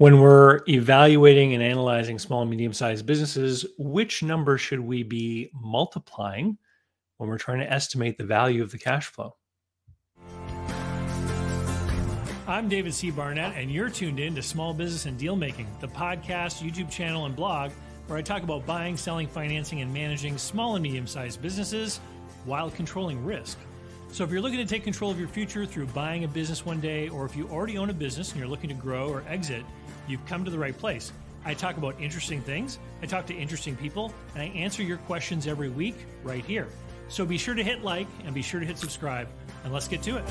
When we're evaluating and analyzing small and medium sized businesses, which number should we be multiplying when we're trying to estimate the value of the cash flow? I'm David C. Barnett, and you're tuned in to Small Business and Deal Making, the podcast, YouTube channel, and blog where I talk about buying, selling, financing, and managing small and medium sized businesses while controlling risk. So, if you're looking to take control of your future through buying a business one day, or if you already own a business and you're looking to grow or exit, you've come to the right place. I talk about interesting things, I talk to interesting people, and I answer your questions every week right here. So be sure to hit like and be sure to hit subscribe, and let's get to it.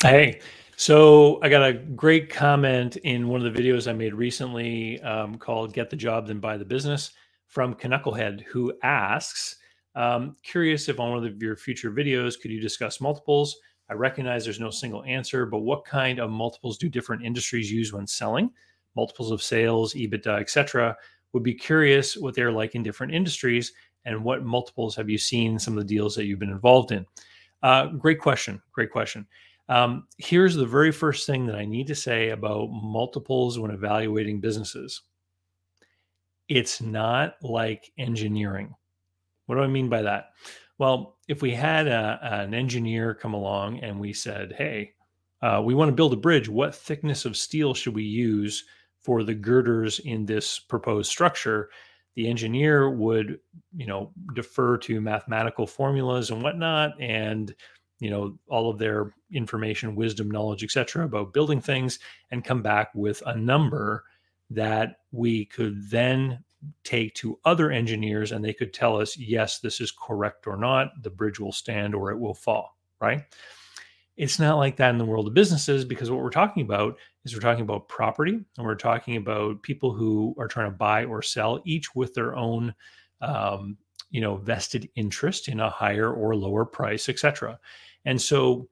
Hey, so I got a great comment in one of the videos I made recently um, called Get the Job Then Buy the Business from Knucklehead, who asks, um, curious if on one of your future videos, could you discuss multiples? I recognize there's no single answer, but what kind of multiples do different industries use when selling? Multiples of sales, EBITDA, etc. Would be curious what they're like in different industries and what multiples have you seen in some of the deals that you've been involved in? Uh, great question. Great question. Um, here's the very first thing that I need to say about multiples when evaluating businesses it's not like engineering. What do I mean by that? Well, if we had a, an engineer come along and we said, hey, uh, we want to build a bridge, what thickness of steel should we use for the girders in this proposed structure? The engineer would, you know, defer to mathematical formulas and whatnot, and you know all of their information, wisdom, knowledge, etc., about building things, and come back with a number that we could then take to other engineers and they could tell us, yes, this is correct or not. The bridge will stand or it will fall, right? It's not like that in the world of businesses because what we're talking about is we're talking about property and we're talking about people who are trying to buy or sell, each with their own, um, you know, vested interest in a higher or lower price, etc. And so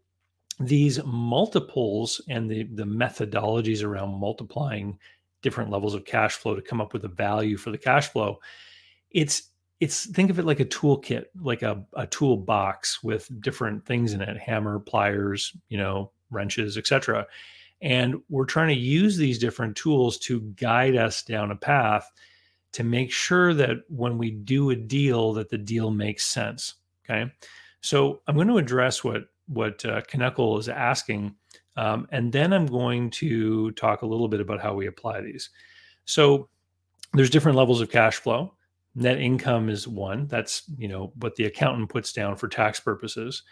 these multiples and the the methodologies around multiplying different levels of cash flow to come up with a value for the cash flow. It's it's think of it like a toolkit, like a, a toolbox with different things in it, hammer, pliers, you know, wrenches, etc. And we're trying to use these different tools to guide us down a path to make sure that when we do a deal that the deal makes sense. Okay. So I'm going to address what what uh, Knuckle is asking um, and then I'm going to talk a little bit about how we apply these. So there's different levels of cash flow. Net income is one. That's you know what the accountant puts down for tax purposes.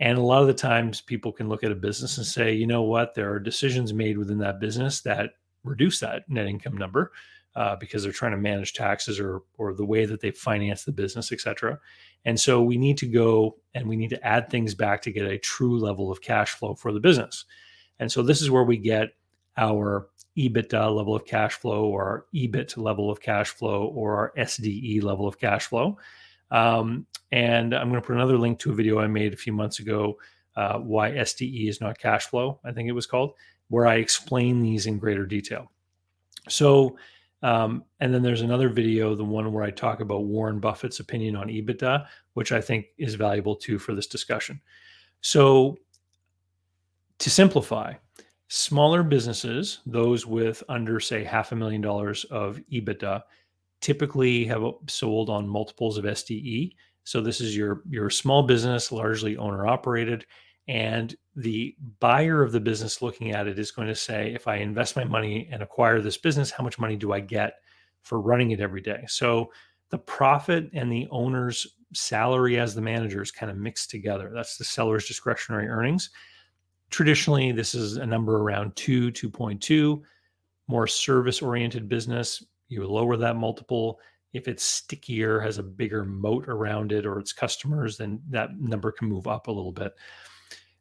And a lot of the times people can look at a business and say, you know what, there are decisions made within that business that reduce that net income number uh, because they're trying to manage taxes or or the way that they finance the business, et cetera. And so we need to go and we need to add things back to get a true level of cash flow for the business. And so this is where we get our EBITDA level of cash flow or our EBIT level of cash flow or our SDE level of cash flow. Um, and I'm going to put another link to a video I made a few months ago, uh, why SDE is not cash flow, I think it was called, where I explain these in greater detail. So, um, and then there's another video, the one where I talk about Warren Buffett's opinion on EBITDA, which I think is valuable too for this discussion. So, to simplify, smaller businesses, those with under, say, half a million dollars of EBITDA, typically have sold on multiples of SDE. So this is your your small business, largely owner operated, and the buyer of the business looking at it is going to say, if I invest my money and acquire this business, how much money do I get for running it every day? So the profit and the owner's salary as the manager is kind of mixed together. That's the seller's discretionary earnings. Traditionally, this is a number around 2, 2.2. More service oriented business, you lower that multiple. If it's stickier, has a bigger moat around it, or its customers, then that number can move up a little bit.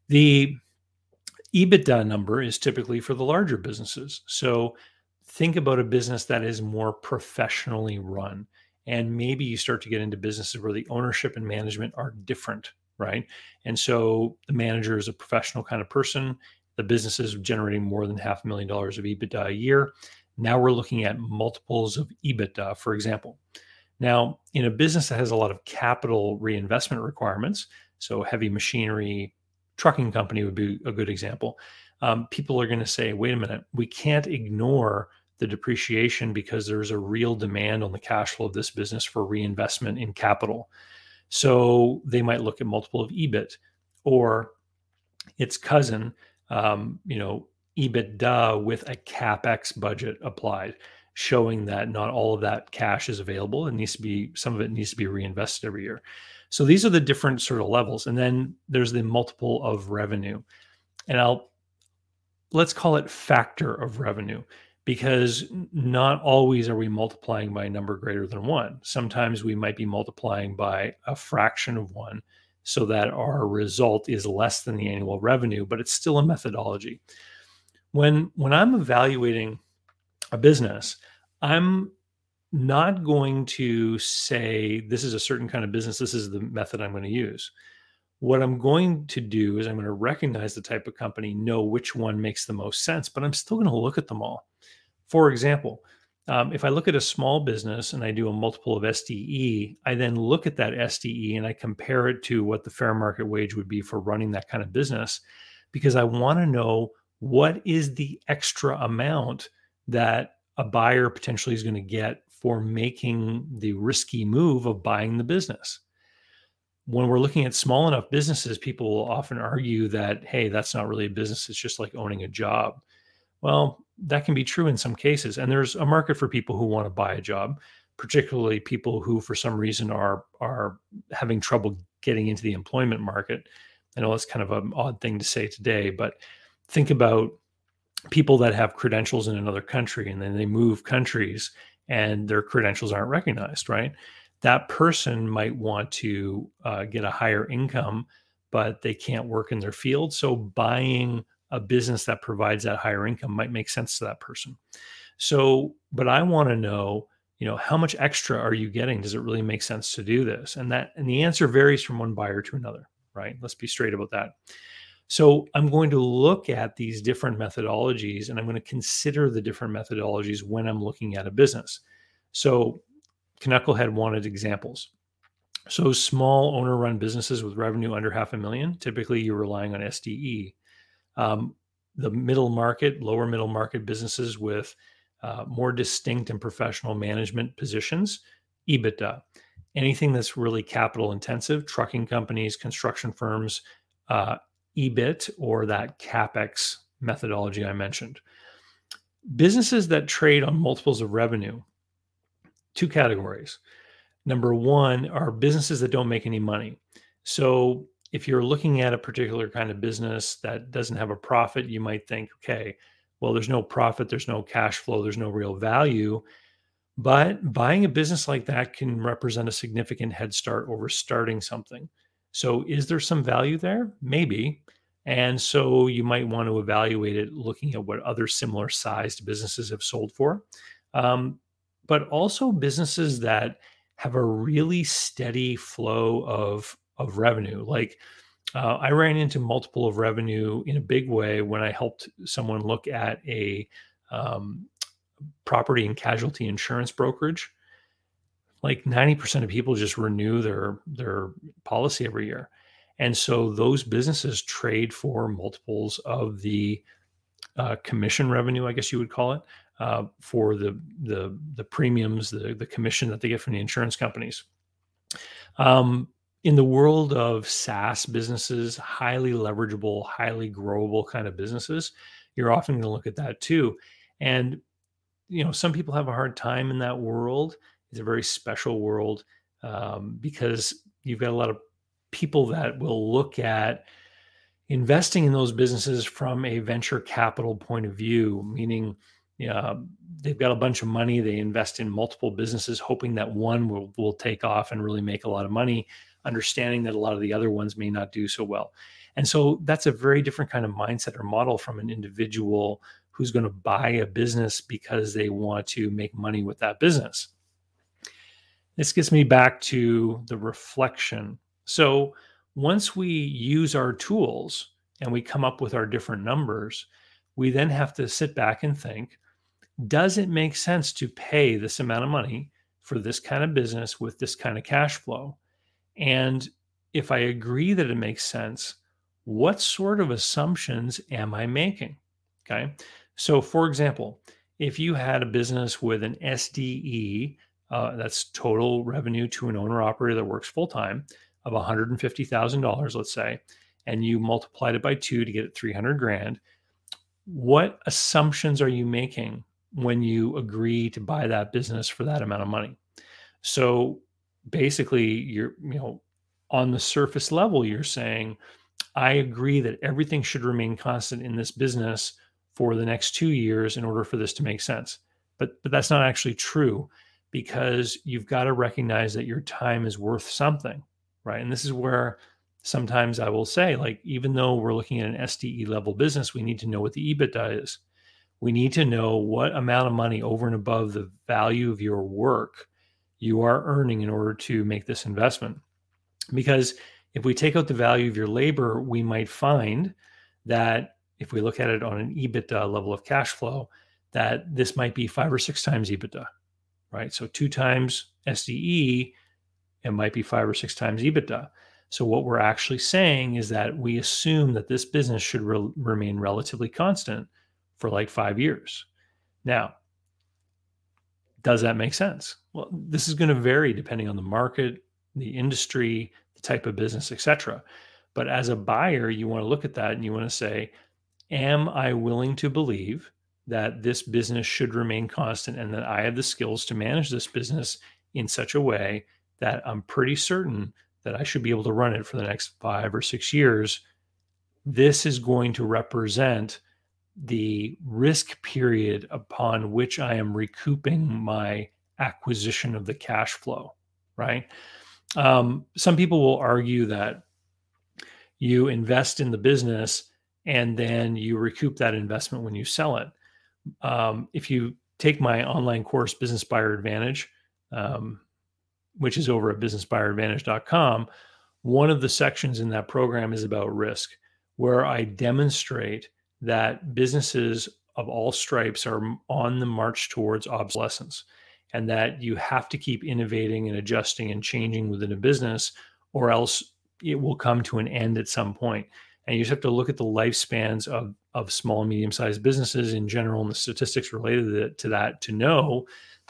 The EBITDA number is typically for the larger businesses. So think about a business that is more professionally run. And maybe you start to get into businesses where the ownership and management are different right? And so the manager is a professional kind of person. The business is generating more than half a million dollars of EBITDA a year. Now we're looking at multiples of EBITDA, for example. Now, in a business that has a lot of capital reinvestment requirements, so heavy machinery, trucking company would be a good example. Um, people are going to say, wait a minute, we can't ignore the depreciation because there's a real demand on the cash flow of this business for reinvestment in capital. So they might look at multiple of EBIT or its cousin, um, you know, EBITDA with a capex budget applied, showing that not all of that cash is available. It needs to be some of it needs to be reinvested every year. So these are the different sort of levels, and then there's the multiple of revenue, and I'll let's call it factor of revenue because not always are we multiplying by a number greater than one. Sometimes we might be multiplying by a fraction of one so that our result is less than the annual revenue, but it's still a methodology. When when I'm evaluating a business, I'm not going to say this is a certain kind of business, this is the method I'm going to use. What I'm going to do is I'm going to recognize the type of company, know which one makes the most sense, but I'm still going to look at them all. For example, um, if I look at a small business and I do a multiple of SDE, I then look at that SDE and I compare it to what the fair market wage would be for running that kind of business because I want to know what is the extra amount that a buyer potentially is going to get for making the risky move of buying the business. When we're looking at small enough businesses, people will often argue that, hey, that's not really a business, it's just like owning a job. Well, that can be true in some cases. And there's a market for people who want to buy a job, particularly people who, for some reason, are are having trouble getting into the employment market. I know it's kind of an odd thing to say today, but think about people that have credentials in another country and then they move countries and their credentials aren't recognized, right? That person might want to uh, get a higher income, but they can't work in their field. So buying a business that provides that higher income might make sense to that person. So, but I want to know, you know, how much extra are you getting? Does it really make sense to do this? And that, and the answer varies from one buyer to another, right? Let's be straight about that. So I'm going to look at these different methodologies and I'm going to consider the different methodologies when I'm looking at a business. So Knucklehead wanted examples. So small owner run businesses with revenue under half a million, typically you're relying on SDE. Um, the middle market, lower middle market businesses with uh, more distinct and professional management positions, EBITDA. Anything that's really capital intensive, trucking companies, construction firms, uh, EBIT or that CapEx methodology I mentioned. Businesses that trade on multiples of revenue, two categories. Number one are businesses that don't make any money. So if you're looking at a particular kind of business that doesn't have a profit, you might think, okay, well, there's no profit, there's no cash flow, there's no real value. But buying a business like that can represent a significant head start over starting something. So, is there some value there? Maybe. And so you might want to evaluate it looking at what other similar sized businesses have sold for. Um, but also businesses that have a really steady flow of of revenue. Like uh, I ran into multiple of revenue in a big way when I helped someone look at a um, property and casualty insurance brokerage. Like 90% of people just renew their their policy every year. And so those businesses trade for multiples of the uh, commission revenue, I guess you would call it, uh, for the the the premiums, the the commission that they get from the insurance companies. Um, in the world of SaaS businesses, highly leverageable, highly growable kind of businesses, you're often going to look at that too. And you know, some people have a hard time in that world. It's a very special world um, because you've got a lot of people that will look at investing in those businesses from a venture capital point of view, meaning know, they've got a bunch of money, they invest in multiple businesses, hoping that one will, will take off and really make a lot of money understanding that a lot of the other ones may not do so well. And so that's a very different kind of mindset or model from an individual who's going to buy a business because they want to make money with that business. This gets me back to the reflection. So once we use our tools and we come up with our different numbers, we then have to sit back and think does it make sense to pay this amount of money for this kind of business with this kind of cash flow? And if I agree that it makes sense, what sort of assumptions am I making? Okay. So, for example, if you had a business with an SDE, uh, that's total revenue to an owner operator that works full time of $150,000, let's say, and you multiplied it by two to get it 300 grand, what assumptions are you making when you agree to buy that business for that amount of money? So basically, you're, you know, on the surface level, you're saying, I agree that everything should remain constant in this business for the next two years in order for this to make sense. But but that's not actually true because you've got to recognize that your time is worth something, right? And this is where sometimes I will say, like, even though we're looking at an SDE level business, we need to know what the EBITDA is. We need to know what amount of money over and above the value of your work you are earning in order to make this investment. Because if we take out the value of your labor, we might find that if we look at it on an EBITDA level of cash flow, that this might be five or six times EBITDA, right? So two times SDE, it might be five or six times EBITDA. So what we're actually saying is that we assume that this business should re- remain relatively constant for like five years. Now, does that make sense? Well, this is going to vary depending on the market, the industry, the type of business, etc. But as a buyer, you want to look at that and you want to say, am I willing to believe that this business should remain constant and that I have the skills to manage this business in such a way that I'm pretty certain that I should be able to run it for the next five or six years. This is going to represent the risk period upon which I am recouping my acquisition of the cash flow, right? Um, some people will argue that you invest in the business and then you recoup that investment when you sell it. Um, if you take my online course, Business Buyer Advantage, um, which is over at businessbuyeradvantage.com, one of the sections in that program is about risk, where I demonstrate that businesses of all stripes are on the march towards obsolescence and that you have to keep innovating and adjusting and changing within a business or else it will come to an end at some point. And you just have to look at the lifespans of, of small and medium sized businesses in general and the statistics related to that to know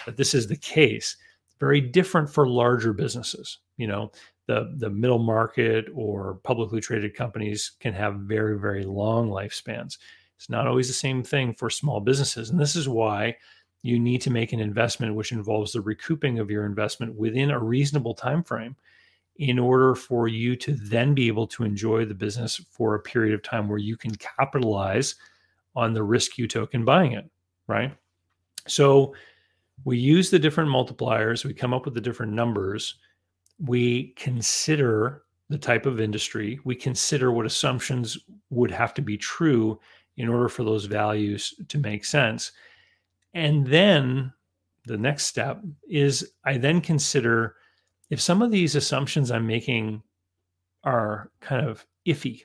that this is the case. Very different for larger businesses you know the the middle market or publicly traded companies can have very very long lifespans. It's not always the same thing for small businesses and this is why you need to make an investment which involves the recouping of your investment within a reasonable time frame in order for you to then be able to enjoy the business for a period of time where you can capitalize on the risk you took in buying it right? So we use the different multipliers. We come up with the different numbers we consider the type of industry, we consider what assumptions would have to be true in order for those values to make sense. And then the next step is I then consider if some of these assumptions I'm making are kind of iffy,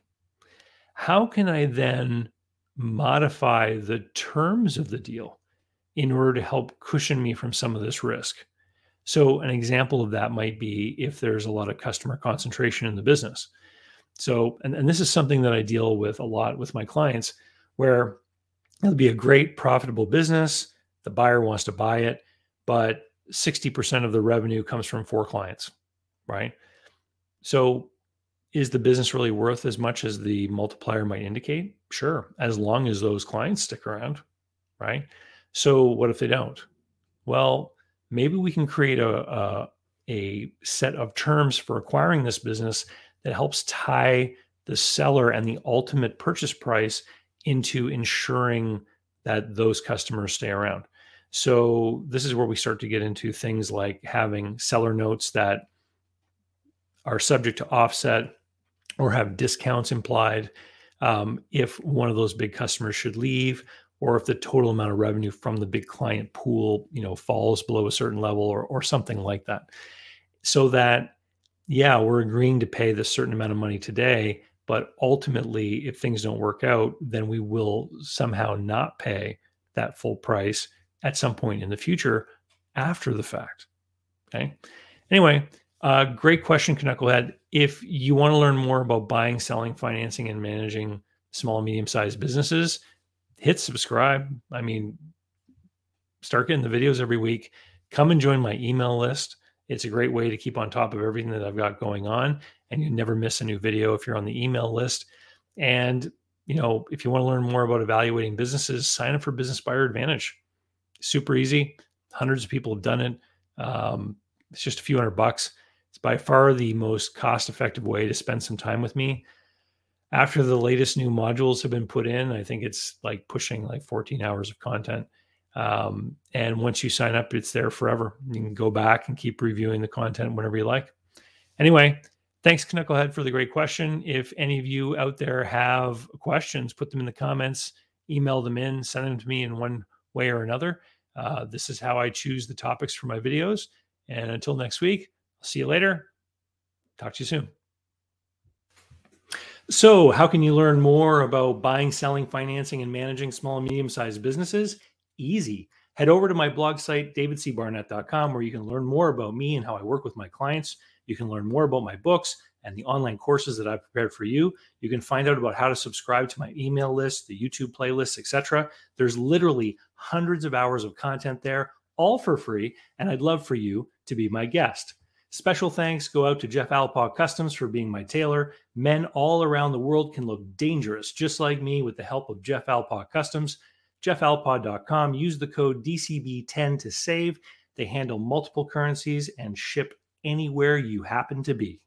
how can I then modify the terms of the deal in order to help cushion me from some of this risk? So, an example of that might be if there's a lot of customer concentration in the business. So, and, and this is something that I deal with a lot with my clients where it'll be a great profitable business. The buyer wants to buy it, but 60% of the revenue comes from four clients, right? So, is the business really worth as much as the multiplier might indicate? Sure, as long as those clients stick around, right? So, what if they don't? Well, maybe we can create a, a, a set of terms for acquiring this business that helps tie the seller and the ultimate purchase price into ensuring that those customers stay around. So this is where we start to get into things like having seller notes that are subject to offset or have discounts implied um, if one of those big customers should leave or if the total amount of revenue from the big client pool, you know, falls below a certain level or or something like that. So that yeah, we're agreeing to pay this certain amount of money today, but ultimately if things don't work out, then we will somehow not pay that full price at some point in the future after the fact. Okay. Anyway, uh, great question, Knucklehead. if you want to learn more about buying, selling, financing, and managing small medium sized businesses, hit subscribe. I mean, start getting the videos every week. Come and join my email list. It's a great way to keep on top of everything that I've got going on, and you never miss a new video if you're on the email list. And you know, if you want to learn more about evaluating businesses, sign up for Business Buyer Advantage. Super easy. Hundreds of people have done it. Um, it's just a few hundred bucks. It's by far the most cost effective way to spend some time with me. After the latest new modules have been put in, I think it's like pushing like 14 hours of content. Um, and once you sign up, it's there forever. You can go back and keep reviewing the content whenever you like. Anyway, thanks, Knucklehead, for the great question. If any of you out there have questions, put them in the comments, email them in, send them to me in one way or another. Uh, this is how I choose the topics for my videos. And until next week, I'll see you later. Talk to you soon. So, how can you learn more about buying, selling, financing, and managing small and medium sized businesses? Easy. Head over to my blog site, davidcbarnett.com, where you can learn more about me and how I work with my clients. You can learn more about my books and the online courses that I've prepared for you. You can find out about how to subscribe to my email list, the YouTube playlists, etc. There's literally hundreds of hours of content there, all for free, and I'd love for you to be my guest. Special thanks go out to Jeff Alpaw Customs for being my tailor. Men all around the world can look dangerous, just like me, with the help of Jeff Alpaw Customs. JeffAlpaw.com. Use the code DCB10 to save. They handle multiple currencies and ship anywhere you happen to be.